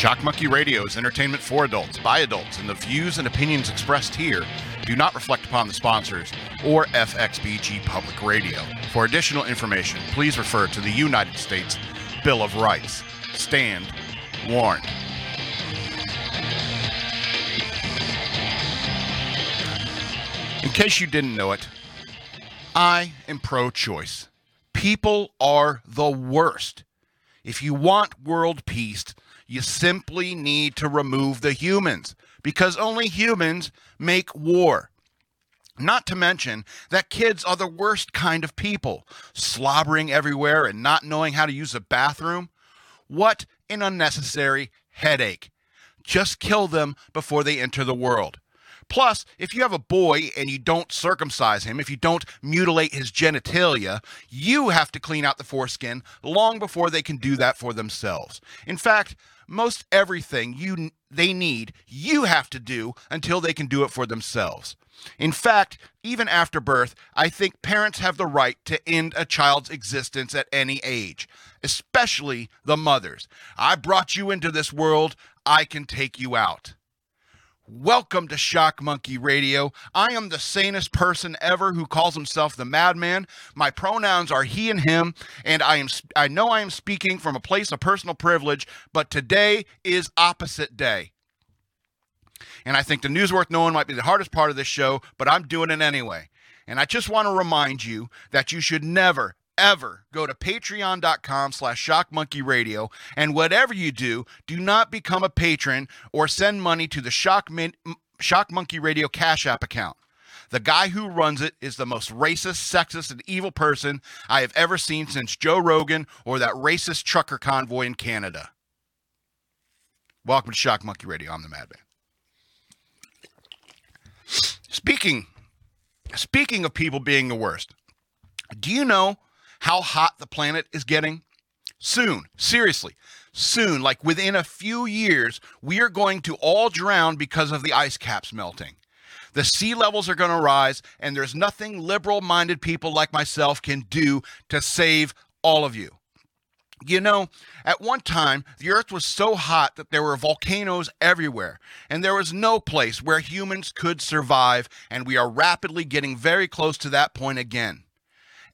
Shock Monkey Radio is entertainment for adults, by adults, and the views and opinions expressed here do not reflect upon the sponsors or FXBG Public Radio. For additional information, please refer to the United States Bill of Rights. Stand warned. In case you didn't know it, I am pro choice. People are the worst. If you want world peace, you simply need to remove the humans because only humans make war. Not to mention that kids are the worst kind of people, slobbering everywhere and not knowing how to use a bathroom. What an unnecessary headache. Just kill them before they enter the world. Plus, if you have a boy and you don't circumcise him, if you don't mutilate his genitalia, you have to clean out the foreskin long before they can do that for themselves. In fact, most everything you they need, you have to do until they can do it for themselves. In fact, even after birth, I think parents have the right to end a child's existence at any age, especially the mothers. I brought you into this world, I can take you out. Welcome to Shock Monkey Radio. I am the sanest person ever who calls himself the madman. My pronouns are he and him, and I am I know I am speaking from a place of personal privilege, but today is opposite day. And I think the news worth knowing might be the hardest part of this show, but I'm doing it anyway. And I just want to remind you that you should never, ever go to patreon.com slash shockmonkeyradio and whatever you do do not become a patron or send money to the shock, Min- shock monkey radio cash app account. The guy who runs it is the most racist sexist and evil person i have ever seen since joe rogan or that racist trucker convoy in canada. Welcome to shock monkey radio. I'm the madman. Speaking speaking of people being the worst do you know how hot the planet is getting? Soon, seriously, soon, like within a few years, we are going to all drown because of the ice caps melting. The sea levels are going to rise, and there's nothing liberal minded people like myself can do to save all of you. You know, at one time, the earth was so hot that there were volcanoes everywhere, and there was no place where humans could survive, and we are rapidly getting very close to that point again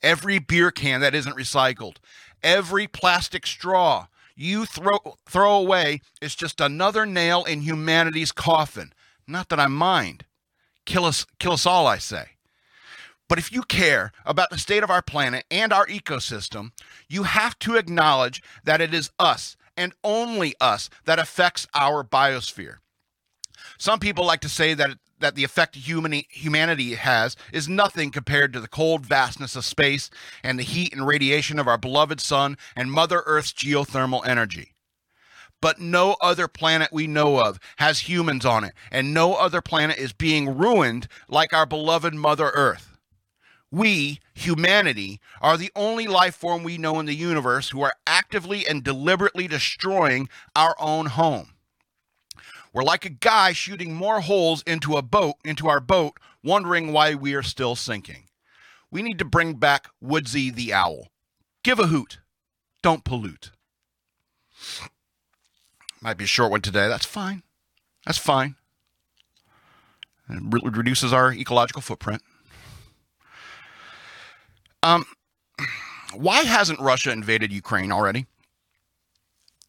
every beer can that isn't recycled, every plastic straw you throw throw away is just another nail in humanity's coffin. Not that I mind. Kill us kill us all, I say. But if you care about the state of our planet and our ecosystem, you have to acknowledge that it is us and only us that affects our biosphere. Some people like to say that that the effect humanity has is nothing compared to the cold vastness of space and the heat and radiation of our beloved sun and Mother Earth's geothermal energy. But no other planet we know of has humans on it, and no other planet is being ruined like our beloved Mother Earth. We, humanity, are the only life form we know in the universe who are actively and deliberately destroying our own home. We're like a guy shooting more holes into a boat, into our boat, wondering why we are still sinking. We need to bring back Woodsy the owl. Give a hoot. Don't pollute. Might be a short one today. That's fine. That's fine. It reduces our ecological footprint. Um, why hasn't Russia invaded Ukraine already?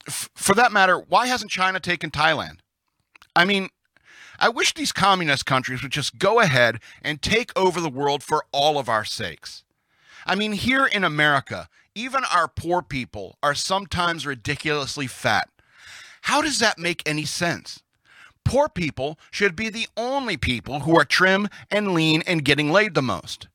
F- for that matter, why hasn't China taken Thailand? I mean, I wish these communist countries would just go ahead and take over the world for all of our sakes. I mean, here in America, even our poor people are sometimes ridiculously fat. How does that make any sense? Poor people should be the only people who are trim and lean and getting laid the most.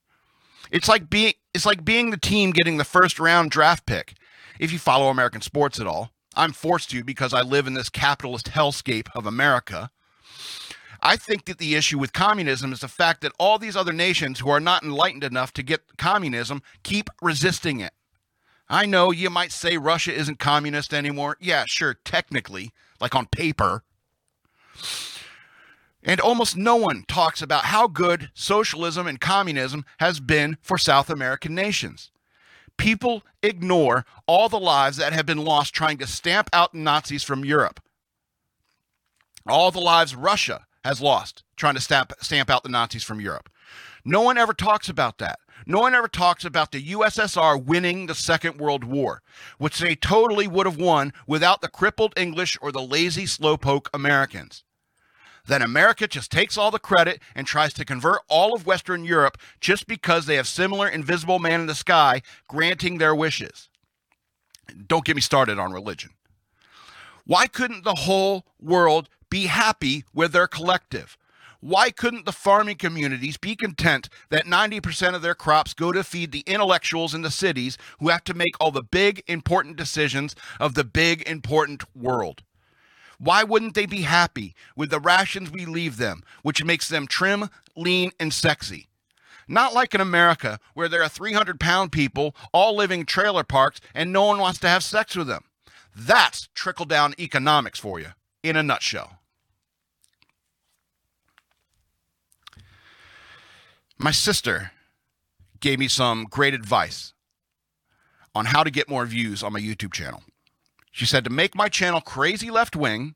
It's like being it's like being the team getting the first round draft pick. If you follow American sports at all, I'm forced to because I live in this capitalist hellscape of America. I think that the issue with communism is the fact that all these other nations who are not enlightened enough to get communism keep resisting it. I know you might say Russia isn't communist anymore. Yeah, sure, technically, like on paper. And almost no one talks about how good socialism and communism has been for South American nations. People ignore all the lives that have been lost trying to stamp out Nazis from Europe. all the lives Russia has lost trying to stamp, stamp out the Nazis from Europe. No one ever talks about that. No one ever talks about the USSR winning the Second World War, which they totally would have won without the crippled English or the lazy, slowpoke Americans. Then America just takes all the credit and tries to convert all of Western Europe just because they have similar invisible man in the sky granting their wishes. Don't get me started on religion. Why couldn't the whole world be happy with their collective? Why couldn't the farming communities be content that 90% of their crops go to feed the intellectuals in the cities who have to make all the big, important decisions of the big, important world? Why wouldn't they be happy with the rations we leave them, which makes them trim, lean, and sexy? Not like in America, where there are 300 pound people all living in trailer parks and no one wants to have sex with them. That's trickle down economics for you in a nutshell. My sister gave me some great advice on how to get more views on my YouTube channel. She said to make my channel crazy left wing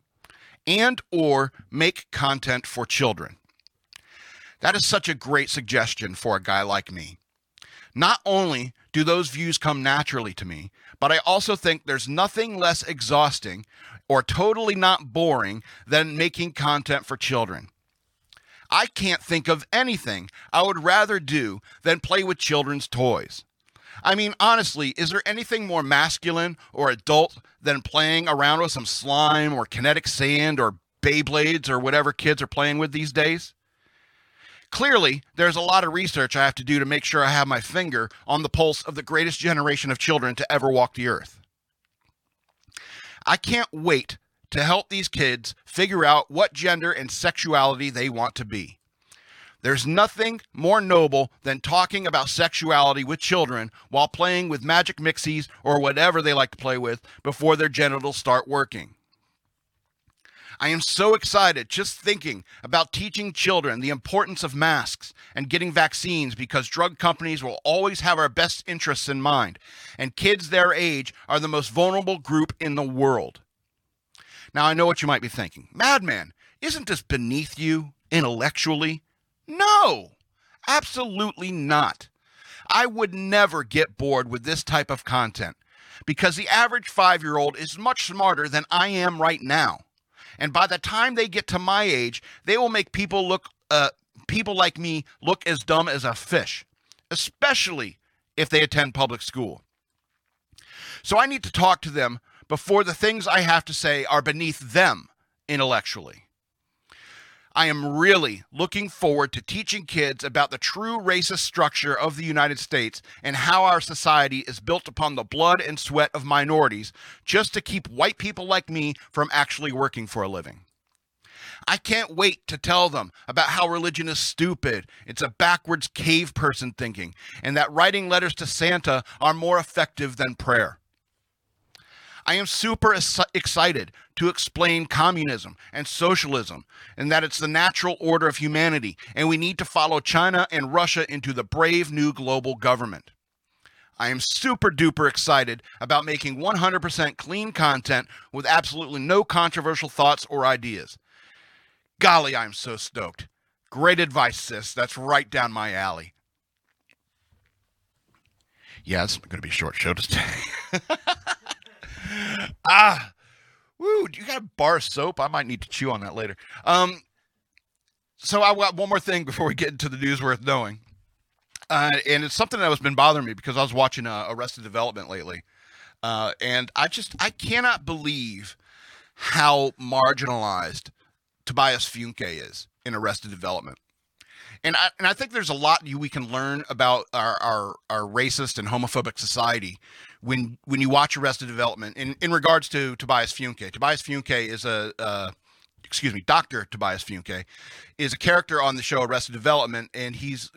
and or make content for children. That is such a great suggestion for a guy like me. Not only do those views come naturally to me, but I also think there's nothing less exhausting or totally not boring than making content for children. I can't think of anything I would rather do than play with children's toys. I mean, honestly, is there anything more masculine or adult than playing around with some slime or kinetic sand or Beyblades or whatever kids are playing with these days? Clearly, there's a lot of research I have to do to make sure I have my finger on the pulse of the greatest generation of children to ever walk the earth. I can't wait to help these kids figure out what gender and sexuality they want to be. There's nothing more noble than talking about sexuality with children while playing with magic mixies or whatever they like to play with before their genitals start working. I am so excited just thinking about teaching children the importance of masks and getting vaccines because drug companies will always have our best interests in mind, and kids their age are the most vulnerable group in the world. Now, I know what you might be thinking. Madman, isn't this beneath you intellectually? No, absolutely not. I would never get bored with this type of content because the average five year old is much smarter than I am right now. And by the time they get to my age, they will make people look, uh, people like me look as dumb as a fish, especially if they attend public school. So I need to talk to them before the things I have to say are beneath them intellectually. I am really looking forward to teaching kids about the true racist structure of the United States and how our society is built upon the blood and sweat of minorities just to keep white people like me from actually working for a living. I can't wait to tell them about how religion is stupid, it's a backwards cave person thinking, and that writing letters to Santa are more effective than prayer. I am super excited to explain communism and socialism and that it's the natural order of humanity and we need to follow China and Russia into the brave new global government. I am super duper excited about making 100% clean content with absolutely no controversial thoughts or ideas. Golly, I'm so stoked. Great advice, sis. That's right down my alley. Yeah, it's going to be a short show today. ah, woo! You got a bar soap? I might need to chew on that later. Um, so I got one more thing before we get into the news worth knowing, uh, and it's something that has been bothering me because I was watching uh, Arrested Development lately, uh, and I just I cannot believe how marginalized Tobias Funke is in Arrested Development. And I, and I think there's a lot we can learn about our, our, our racist and homophobic society when when you watch Arrested Development in, in regards to Tobias Funke. Tobias Funke is a uh, excuse me, Dr. Tobias Funke is a character on the show Arrested Development, and he's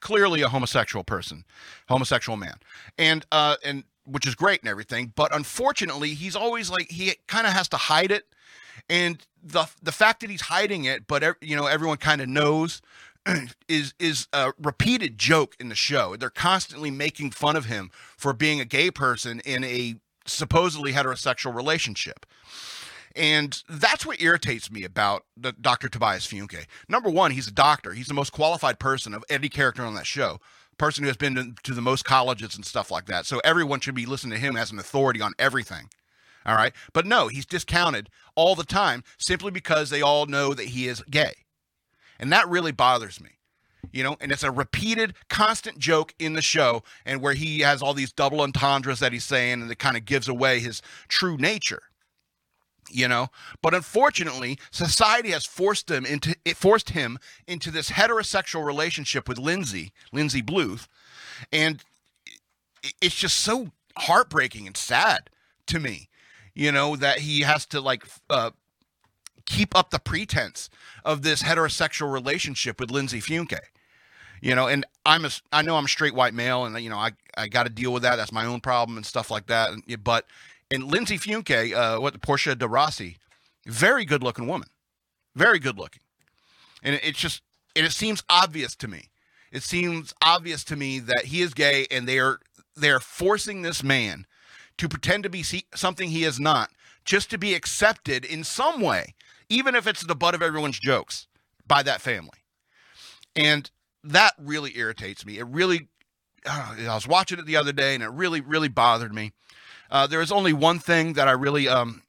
clearly a homosexual person, homosexual man, and uh, and which is great and everything. But unfortunately, he's always like he kind of has to hide it, and the the fact that he's hiding it, but you know everyone kind of knows is is a repeated joke in the show. They're constantly making fun of him for being a gay person in a supposedly heterosexual relationship. And that's what irritates me about the Dr. Tobias Funke. Number one, he's a doctor. He's the most qualified person of any character on that show. Person who has been to, to the most colleges and stuff like that. So everyone should be listening to him as an authority on everything. All right. But no, he's discounted all the time simply because they all know that he is gay. And that really bothers me. You know, and it's a repeated, constant joke in the show, and where he has all these double entendres that he's saying, and it kind of gives away his true nature you know but unfortunately society has forced him into it forced him into this heterosexual relationship with lindsay lindsay bluth and it's just so heartbreaking and sad to me you know that he has to like uh, keep up the pretense of this heterosexual relationship with lindsay funke. You know and i'm a i know i'm a straight white male and you know i i got to deal with that. That's my own problem and stuff like that. But and Lindsay Funke, uh, what Portia de Rossi, very good looking woman, very good looking, and it's just and it seems obvious to me. It seems obvious to me that he is gay, and they are they are forcing this man to pretend to be something he is not, just to be accepted in some way, even if it's the butt of everyone's jokes by that family. And that really irritates me. It really, uh, I was watching it the other day, and it really, really bothered me. Uh, there is only one thing that I really, um,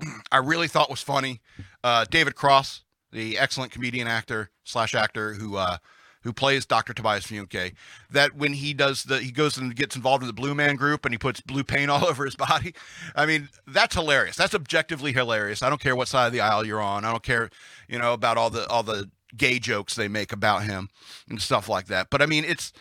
I really thought was funny. Uh, David Cross, the excellent comedian actor slash actor who uh, who plays Dr. Tobias Funke, that when he does the he goes and gets involved in the Blue Man Group and he puts blue paint all over his body. I mean, that's hilarious. That's objectively hilarious. I don't care what side of the aisle you're on. I don't care, you know, about all the all the gay jokes they make about him and stuff like that. But I mean, it's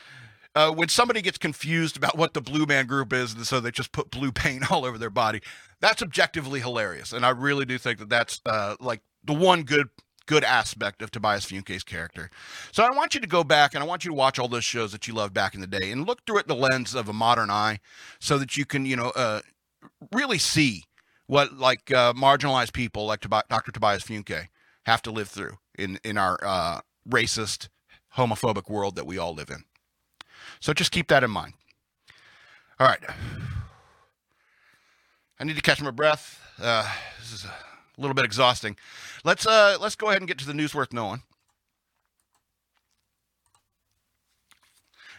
uh, when somebody gets confused about what the Blue Man Group is, and so they just put blue paint all over their body, that's objectively hilarious. And I really do think that that's uh, like the one good good aspect of Tobias Funke's character. So I want you to go back and I want you to watch all those shows that you loved back in the day and look through it the lens of a modern eye, so that you can you know uh, really see what like uh, marginalized people like Dr. Tobias Funke have to live through in in our uh, racist, homophobic world that we all live in. So just keep that in mind. All right. I need to catch my breath. Uh, this is a little bit exhausting. Let's uh, let's go ahead and get to the news worth knowing.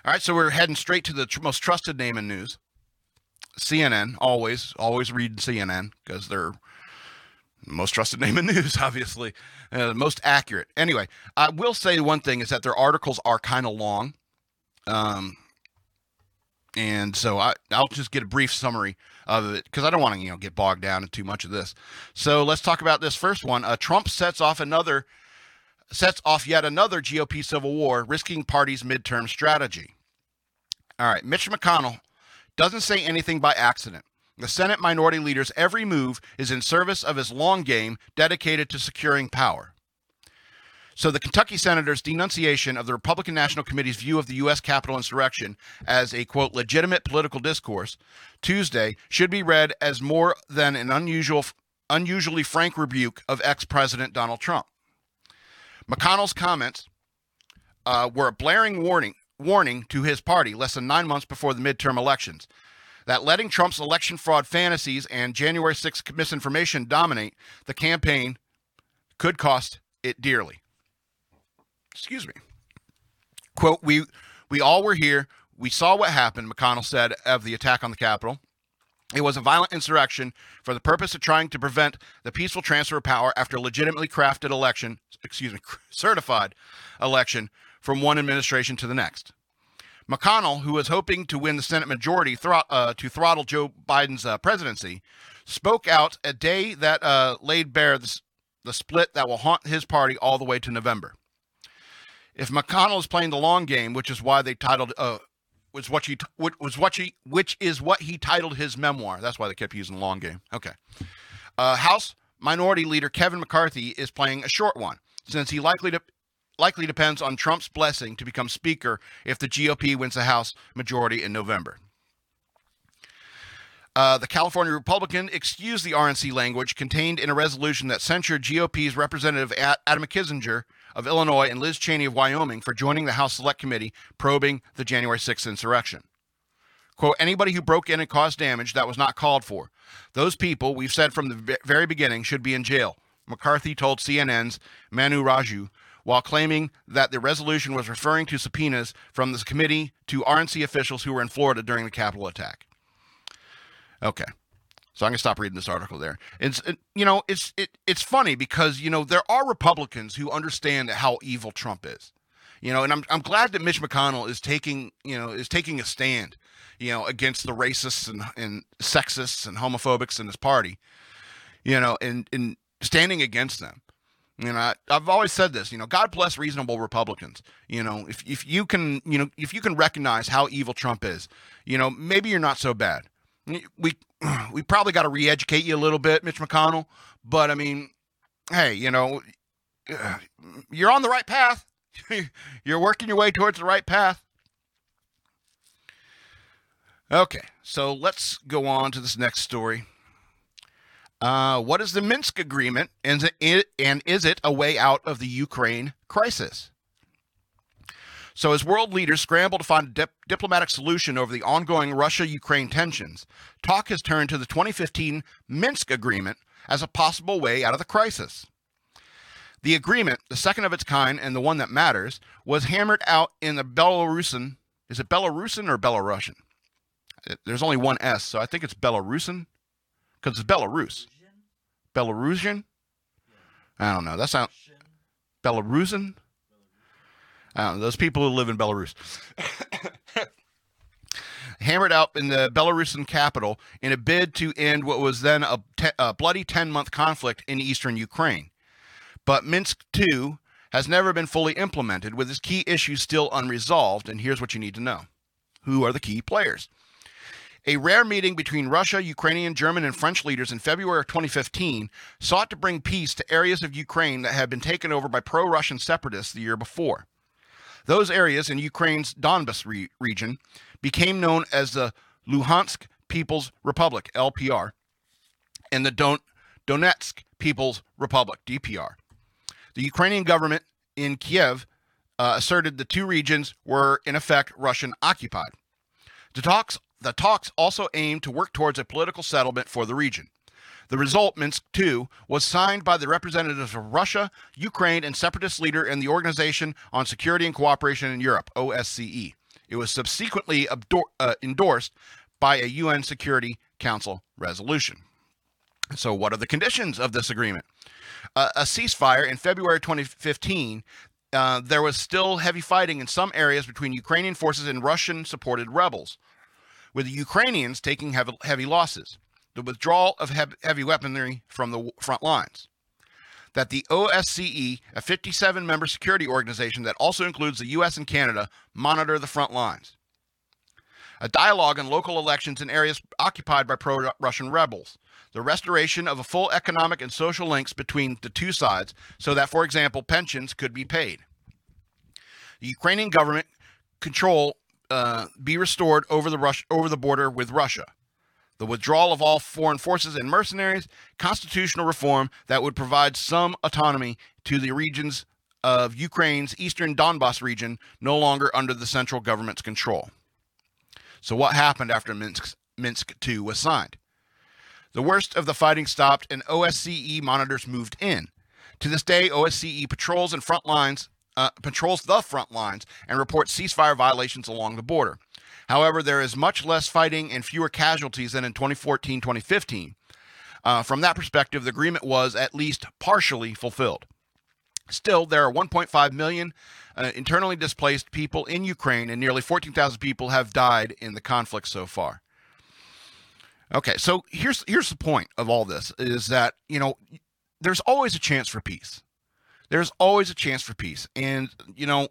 All right, so we're heading straight to the tr- most trusted name in news. CNN, always, always read CNN because they're most trusted name in news, obviously, uh, most accurate. Anyway, I will say one thing is that their articles are kind of long. Um, and so I, I'll just get a brief summary of it because I don't want to you know get bogged down in too much of this. So let's talk about this first one. Uh, Trump sets off another sets off yet another GOP civil war, risking party's midterm strategy. All right, Mitch McConnell doesn't say anything by accident. The Senate minority leader's every move is in service of his long game dedicated to securing power. So the Kentucky senator's denunciation of the Republican National Committee's view of the U.S. Capitol insurrection as a, quote, legitimate political discourse Tuesday should be read as more than an unusual, unusually frank rebuke of ex President Donald Trump. McConnell's comments uh, were a blaring warning, warning to his party less than nine months before the midterm elections that letting Trump's election fraud fantasies and January 6th misinformation dominate the campaign could cost it dearly excuse me. Quote, we we all were here. We saw what happened, McConnell said of the attack on the Capitol. It was a violent insurrection for the purpose of trying to prevent the peaceful transfer of power after a legitimately crafted election, excuse me, certified election from one administration to the next. McConnell, who was hoping to win the Senate majority uh, to throttle Joe Biden's uh, presidency, spoke out a day that uh, laid bare the, the split that will haunt his party all the way to November. If McConnell is playing the long game, which is why they titled uh, was what he was what he which is what he titled his memoir. That's why they kept using long game. Okay. Uh, House Minority Leader Kevin McCarthy is playing a short one since he likely to likely depends on Trump's blessing to become Speaker if the GOP wins the House majority in November. Uh, the California Republican excused the RNC language contained in a resolution that censured GOP's Representative Adam Kinzinger of Illinois and Liz Cheney of Wyoming for joining the House Select Committee probing the January 6th insurrection. Quote, anybody who broke in and caused damage that was not called for, Those people, we've said from the very beginning, should be in jail. McCarthy told CNN's Manu Raju while claiming that the resolution was referring to subpoenas from this committee to RNC officials who were in Florida during the Capitol attack. Okay. So I'm gonna stop reading this article there. It's it, you know it's it, it's funny because you know there are Republicans who understand how evil Trump is, you know, and I'm I'm glad that Mitch McConnell is taking you know is taking a stand, you know, against the racists and and sexists and homophobics in his party, you know, and and standing against them. You know, I, I've always said this. You know, God bless reasonable Republicans. You know, if if you can, you know, if you can recognize how evil Trump is, you know, maybe you're not so bad. We we probably got to re-educate you a little bit, Mitch McConnell. But I mean, hey, you know, you're on the right path. you're working your way towards the right path. Okay, so let's go on to this next story. Uh, what is the Minsk agreement, and, and is it a way out of the Ukraine crisis? So, as world leaders scramble to find a dip- diplomatic solution over the ongoing Russia Ukraine tensions, talk has turned to the 2015 Minsk Agreement as a possible way out of the crisis. The agreement, the second of its kind and the one that matters, was hammered out in the Belarusian. Is it Belarusian or Belarusian? There's only one S, so I think it's Belarusian because it's Belarus. Belarusian? I don't know. That's not Belarusian. Know, those people who live in Belarus. Hammered out in the Belarusian capital in a bid to end what was then a, te- a bloody 10 month conflict in eastern Ukraine. But Minsk II has never been fully implemented, with its key issues still unresolved. And here's what you need to know who are the key players? A rare meeting between Russia, Ukrainian, German, and French leaders in February of 2015 sought to bring peace to areas of Ukraine that had been taken over by pro Russian separatists the year before. Those areas in Ukraine's Donbas re- region became known as the Luhansk People's Republic, LPR, and the Don- Donetsk People's Republic, DPR. The Ukrainian government in Kiev uh, asserted the two regions were, in effect, Russian occupied. The talks, the talks also aimed to work towards a political settlement for the region. The result, Minsk II, was signed by the representatives of Russia, Ukraine, and separatist leader in the Organization on Security and Cooperation in Europe, OSCE. It was subsequently uh, endorsed by a UN Security Council resolution. So, what are the conditions of this agreement? Uh, a ceasefire in February 2015. Uh, there was still heavy fighting in some areas between Ukrainian forces and Russian supported rebels, with the Ukrainians taking heavy, heavy losses the withdrawal of heavy weaponry from the front lines. That the OSCE, a 57 member security organization that also includes the US and Canada, monitor the front lines. A dialogue on local elections in areas occupied by pro Russian rebels. The restoration of a full economic and social links between the two sides so that, for example, pensions could be paid. The Ukrainian government control uh, be restored over the, Rus- over the border with Russia the withdrawal of all foreign forces and mercenaries, constitutional reform that would provide some autonomy to the regions of Ukraine's eastern Donbass region no longer under the central government's control. So, what happened after Minsk, Minsk II was signed? The worst of the fighting stopped and OSCE monitors moved in. To this day, OSCE patrols and front lines, uh, patrols the front lines and reports ceasefire violations along the border. However, there is much less fighting and fewer casualties than in 2014 2015. Uh, from that perspective, the agreement was at least partially fulfilled. Still, there are 1.5 million uh, internally displaced people in Ukraine, and nearly 14,000 people have died in the conflict so far. Okay, so here's here's the point of all this: is that you know there's always a chance for peace. There's always a chance for peace, and you know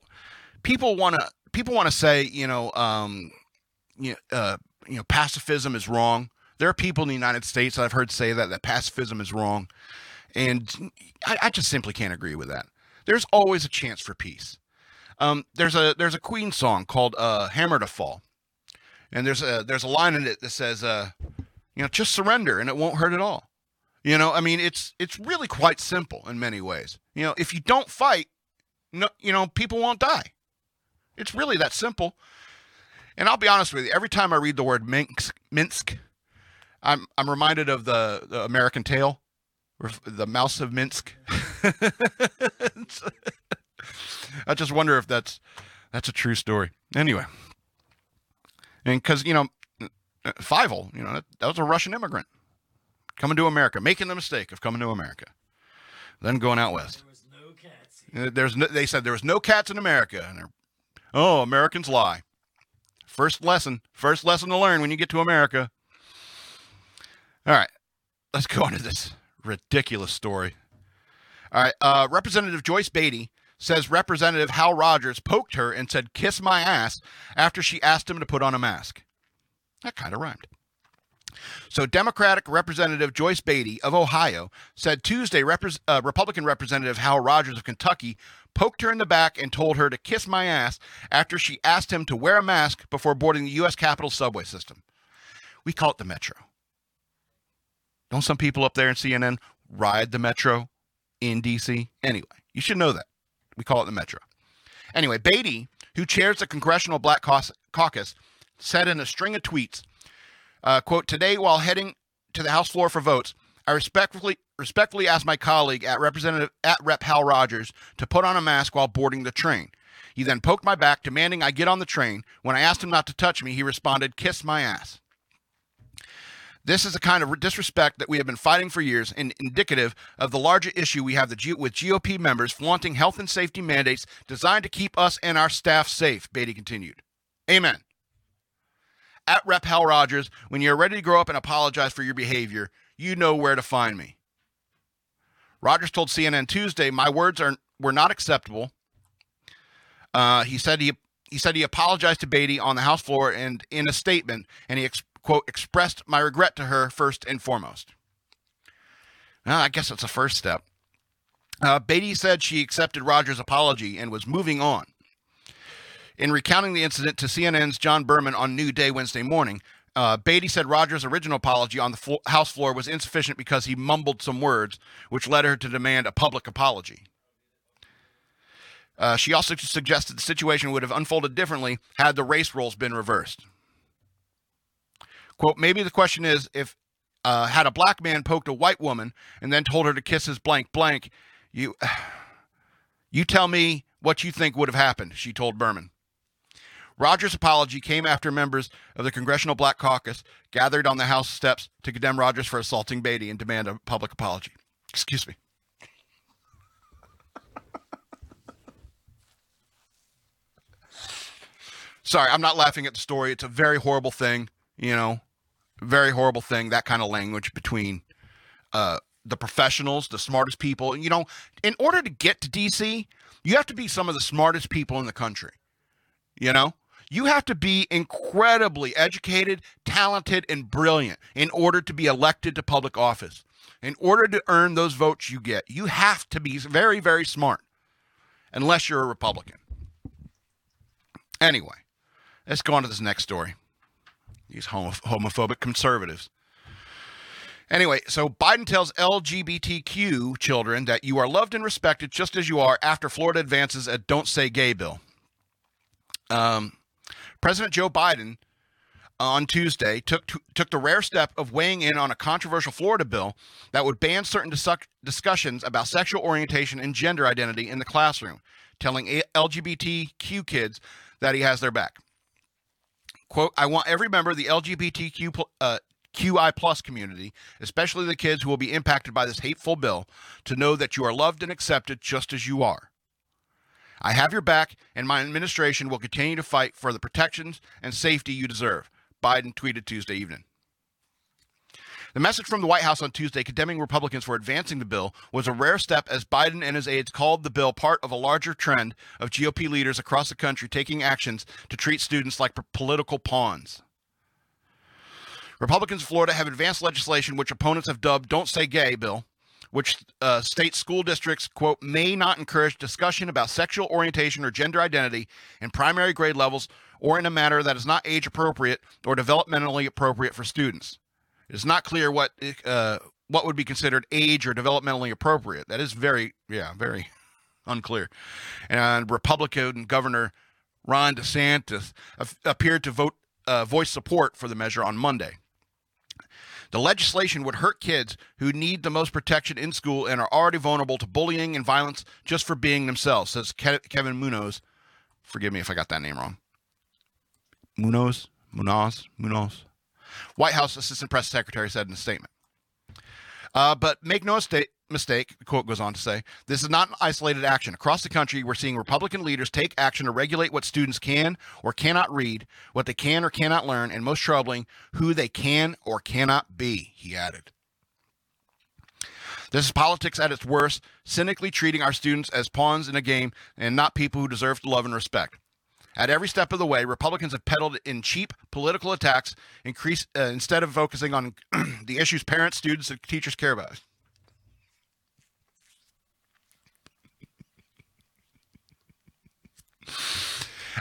people want to people want to say you know um, you know, uh, you know, pacifism is wrong. There are people in the United States that I've heard say that that pacifism is wrong, and I, I just simply can't agree with that. There's always a chance for peace. Um, there's a there's a Queen song called uh, "Hammer to Fall," and there's a there's a line in it that says, uh, you know, just surrender and it won't hurt at all. You know, I mean, it's it's really quite simple in many ways. You know, if you don't fight, no, you know, people won't die. It's really that simple. And I'll be honest with you, every time I read the word Minsk, Minsk I'm I'm reminded of the, the American Tail, the Mouse of Minsk. I just wonder if that's that's a true story. Anyway, and because you know, Fievel, you know, that, that was a Russian immigrant coming to America, making the mistake of coming to America, then going out west. There was no. There's no, they said there was no cats in America, and oh, Americans lie. First lesson, first lesson to learn when you get to America. All right, let's go on to this ridiculous story. All right, uh, Representative Joyce Beatty says Representative Hal Rogers poked her and said, Kiss my ass, after she asked him to put on a mask. That kind of rhymed. So, Democratic Representative Joyce Beatty of Ohio said Tuesday uh, Republican Representative Hal Rogers of Kentucky poked her in the back and told her to kiss my ass after she asked him to wear a mask before boarding the U.S. Capitol subway system. We call it the Metro. Don't some people up there in CNN ride the Metro in D.C.? Anyway, you should know that. We call it the Metro. Anyway, Beatty, who chairs the Congressional Black Caucus, said in a string of tweets, uh, quote, today while heading to the House floor for votes, I respectfully respectfully asked my colleague at Representative at Rep Hal Rogers to put on a mask while boarding the train. He then poked my back, demanding I get on the train. When I asked him not to touch me, he responded, "Kiss my ass." This is the kind of disrespect that we have been fighting for years and indicative of the larger issue we have with GOP members flaunting health and safety mandates designed to keep us and our staff safe, Beatty continued. Amen. At Rep Hal Rogers, when you're ready to grow up and apologize for your behavior, you know where to find me. Rogers told CNN Tuesday, "My words are were not acceptable." Uh, he said he he said he apologized to Beatty on the House floor and in a statement, and he ex- quote, expressed my regret to her first and foremost. Well, I guess that's a first step. Uh, Beatty said she accepted Rogers' apology and was moving on. In recounting the incident to CNN's John Berman on New Day Wednesday morning, uh, Beatty said Rogers' original apology on the House floor was insufficient because he mumbled some words, which led her to demand a public apology. Uh, she also suggested the situation would have unfolded differently had the race roles been reversed. Quote, maybe the question is if uh, had a black man poked a white woman and then told her to kiss his blank blank, you, you tell me what you think would have happened, she told Berman. Rogers' apology came after members of the Congressional Black Caucus gathered on the House steps to condemn Rogers for assaulting Beatty and demand a public apology. Excuse me. Sorry, I'm not laughing at the story. It's a very horrible thing, you know very horrible thing that kind of language between uh, the professionals the smartest people you know in order to get to dc you have to be some of the smartest people in the country you know you have to be incredibly educated talented and brilliant in order to be elected to public office in order to earn those votes you get you have to be very very smart unless you're a republican anyway let's go on to this next story these homophobic conservatives. Anyway, so Biden tells LGBTQ children that you are loved and respected just as you are after Florida advances a Don't Say Gay bill. Um, President Joe Biden on Tuesday took to, took the rare step of weighing in on a controversial Florida bill that would ban certain dis- discussions about sexual orientation and gender identity in the classroom, telling LGBTQ kids that he has their back. Quote, I want every member of the LGBTQ uh, QI plus community, especially the kids who will be impacted by this hateful bill, to know that you are loved and accepted just as you are. I have your back, and my administration will continue to fight for the protections and safety you deserve. Biden tweeted Tuesday evening. The message from the White House on Tuesday condemning Republicans for advancing the bill was a rare step as Biden and his aides called the bill part of a larger trend of GOP leaders across the country taking actions to treat students like political pawns. Republicans in Florida have advanced legislation which opponents have dubbed Don't Say Gay bill, which uh, states school districts, quote, may not encourage discussion about sexual orientation or gender identity in primary grade levels or in a manner that is not age appropriate or developmentally appropriate for students. It's not clear what uh, what would be considered age or developmentally appropriate. That is very, yeah, very unclear. And Republican Governor Ron DeSantis appeared to vote uh, voice support for the measure on Monday. The legislation would hurt kids who need the most protection in school and are already vulnerable to bullying and violence just for being themselves, says Ke- Kevin Munoz. Forgive me if I got that name wrong. Munoz? Munoz? Munoz? White House Assistant Press Secretary said in a statement. Uh, but make no mistake, mistake, the quote goes on to say, this is not an isolated action. Across the country, we're seeing Republican leaders take action to regulate what students can or cannot read, what they can or cannot learn, and most troubling, who they can or cannot be, he added. This is politics at its worst, cynically treating our students as pawns in a game and not people who deserve love and respect. At every step of the way, Republicans have peddled in cheap political attacks increase, uh, instead of focusing on the issues parents, students, and teachers care about.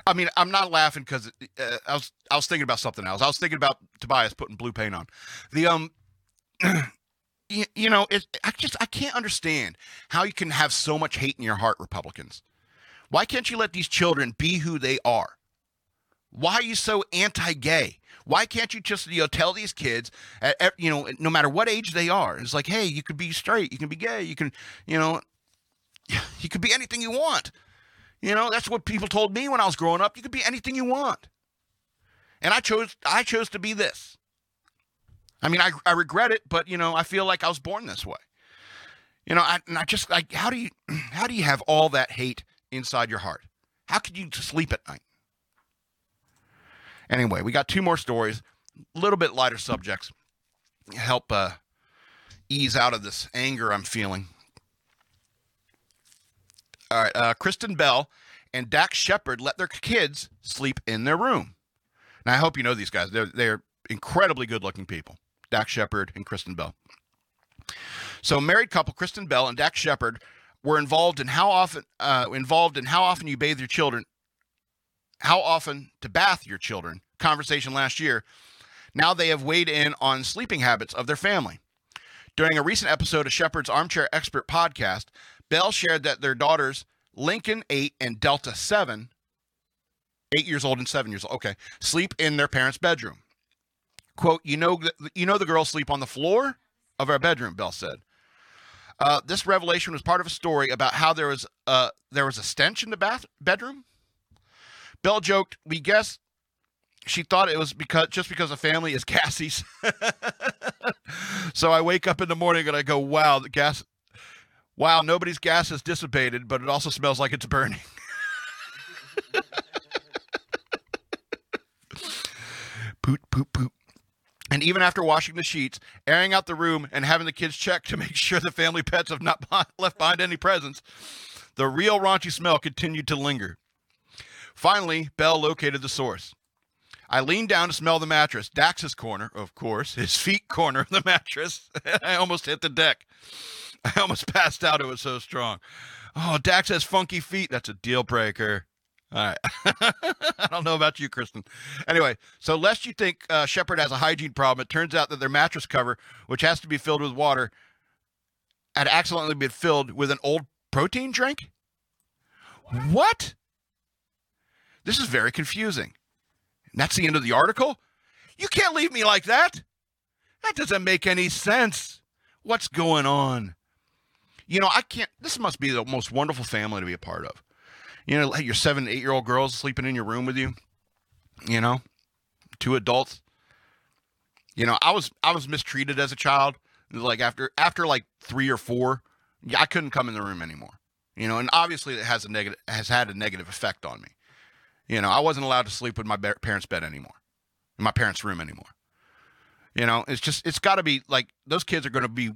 I mean, I'm not laughing because uh, I was I was thinking about something else. I was thinking about Tobias putting blue paint on. The um, you, you know, it, I just I can't understand how you can have so much hate in your heart, Republicans. Why can't you let these children be who they are? Why are you so anti-gay? Why can't you just you know tell these kids, at, at, you know, no matter what age they are, it's like, hey, you could be straight, you can be gay, you can, you know, you could be anything you want. You know, that's what people told me when I was growing up. You could be anything you want. And I chose I chose to be this. I mean, I, I regret it, but you know, I feel like I was born this way. You know, I, and I just like how do you how do you have all that hate inside your heart? How could you sleep at night? Anyway, we got two more stories, a little bit lighter subjects, help uh, ease out of this anger I'm feeling. All right, uh, Kristen Bell and Dax Shepard let their kids sleep in their room. Now, I hope you know these guys. They're they're incredibly good-looking people. Dax Shepard and Kristen Bell. So, married couple Kristen Bell and Dax Shepard were involved in how often uh, involved in how often you bathe your children, how often to bath your children. Conversation last year. Now they have weighed in on sleeping habits of their family. During a recent episode of Shepard's Armchair Expert podcast, Bell shared that their daughters, Lincoln 8 and Delta 7, 8 years old and 7 years old, okay, sleep in their parents' bedroom. Quote, you know, you know the girls sleep on the floor of our bedroom, Bell said. Uh, this revelation was part of a story about how there was uh, there was a stench in the bath bedroom. Bell joked, "We guess she thought it was because just because the family is gassies. so I wake up in the morning and I go, "Wow, the gas! Wow, nobody's gas has dissipated, but it also smells like it's burning." poot poot poot. And even after washing the sheets, airing out the room, and having the kids check to make sure the family pets have not left behind any presents, the real raunchy smell continued to linger. Finally, Bell located the source. I leaned down to smell the mattress. Dax's corner, of course, his feet corner of the mattress. I almost hit the deck. I almost passed out. It was so strong. Oh, Dax has funky feet. That's a deal breaker. All right. I don't know about you, Kristen. Anyway, so lest you think uh, Shepard has a hygiene problem, it turns out that their mattress cover, which has to be filled with water, had accidentally been filled with an old protein drink. What? This is very confusing. And that's the end of the article? You can't leave me like that. That doesn't make any sense. What's going on? You know, I can't. This must be the most wonderful family to be a part of. You know, like your seven, eight year old girls sleeping in your room with you. You know, two adults. You know, I was I was mistreated as a child. Like after after like three or four, I couldn't come in the room anymore. You know, and obviously it has a negative has had a negative effect on me. You know, I wasn't allowed to sleep with my parents' bed anymore, in my parents' room anymore. You know, it's just it's got to be like those kids are going to be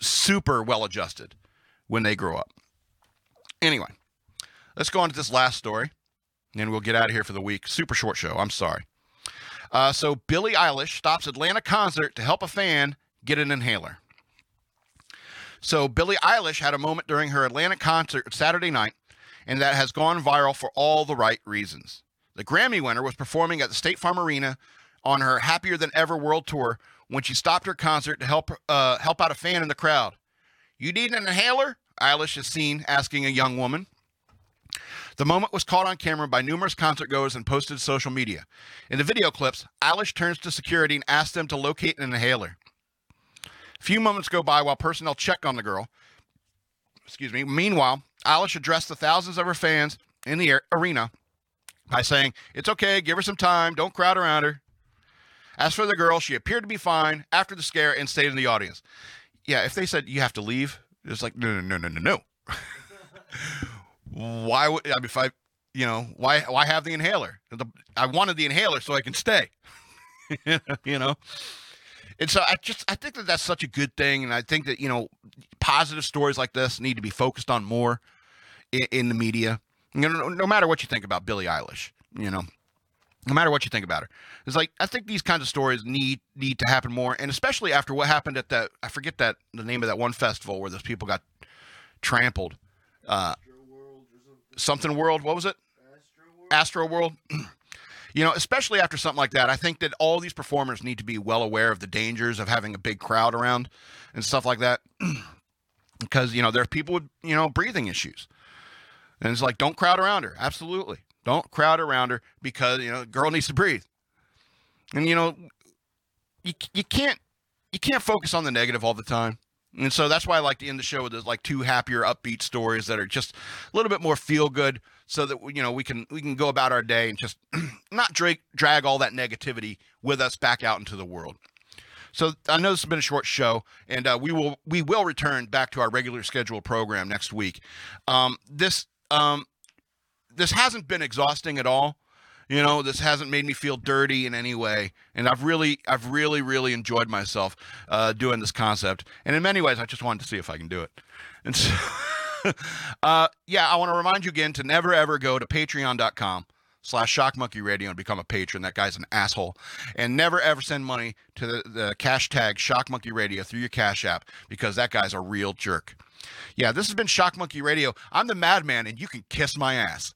super well adjusted when they grow up. Anyway, let's go on to this last story, and we'll get out of here for the week. Super short show. I'm sorry. Uh, so Billie Eilish stops Atlanta concert to help a fan get an inhaler. So Billie Eilish had a moment during her Atlanta concert Saturday night, and that has gone viral for all the right reasons. The Grammy winner was performing at the State Farm Arena on her Happier Than Ever World Tour when she stopped her concert to help uh, help out a fan in the crowd. You need an inhaler? Eilish is seen asking a young woman. The moment was caught on camera by numerous concert goers and posted to social media. In the video clips, Eilish turns to security and asks them to locate an inhaler. A few moments go by while personnel check on the girl. Excuse me. Meanwhile, Eilish addressed the thousands of her fans in the arena by saying, It's okay, give her some time, don't crowd around her. As for the girl, she appeared to be fine after the scare and stayed in the audience. Yeah, if they said you have to leave, it's like, no, no, no, no, no, no. why would, I mean, if I, you know, why, why have the inhaler? The, I wanted the inhaler so I can stay, you know? And so I just, I think that that's such a good thing. And I think that, you know, positive stories like this need to be focused on more in, in the media. You know, no, no matter what you think about Billie Eilish, you know, no matter what you think about her. It's like I think these kinds of stories need need to happen more, and especially after what happened at that I forget that the name of that one festival where those people got trampled. Uh, something World, what was it? Astroworld. you know, especially after something like that, I think that all these performers need to be well aware of the dangers of having a big crowd around and stuff like that. because, you know, there are people with, you know, breathing issues. And it's like, don't crowd around her. Absolutely. Don't crowd around her because, you know, the girl needs to breathe. And, you know, you, you can't you can't focus on the negative all the time. And so that's why I like to end the show with those like two happier, upbeat stories that are just a little bit more feel good, so that you know we can we can go about our day and just not drag drag all that negativity with us back out into the world. So I know this has been a short show, and uh, we will we will return back to our regular scheduled program next week. Um, this um, this hasn't been exhausting at all. You know, this hasn't made me feel dirty in any way, and I've really, I've really, really enjoyed myself uh, doing this concept. And in many ways, I just wanted to see if I can do it. And so, uh, yeah, I want to remind you again to never ever go to Patreon.com slash Shock Monkey Radio and become a patron. That guy's an asshole. And never ever send money to the, the cash tag Shock Monkey Radio through your Cash App because that guy's a real jerk. Yeah, this has been Shock Monkey Radio. I'm the madman, and you can kiss my ass.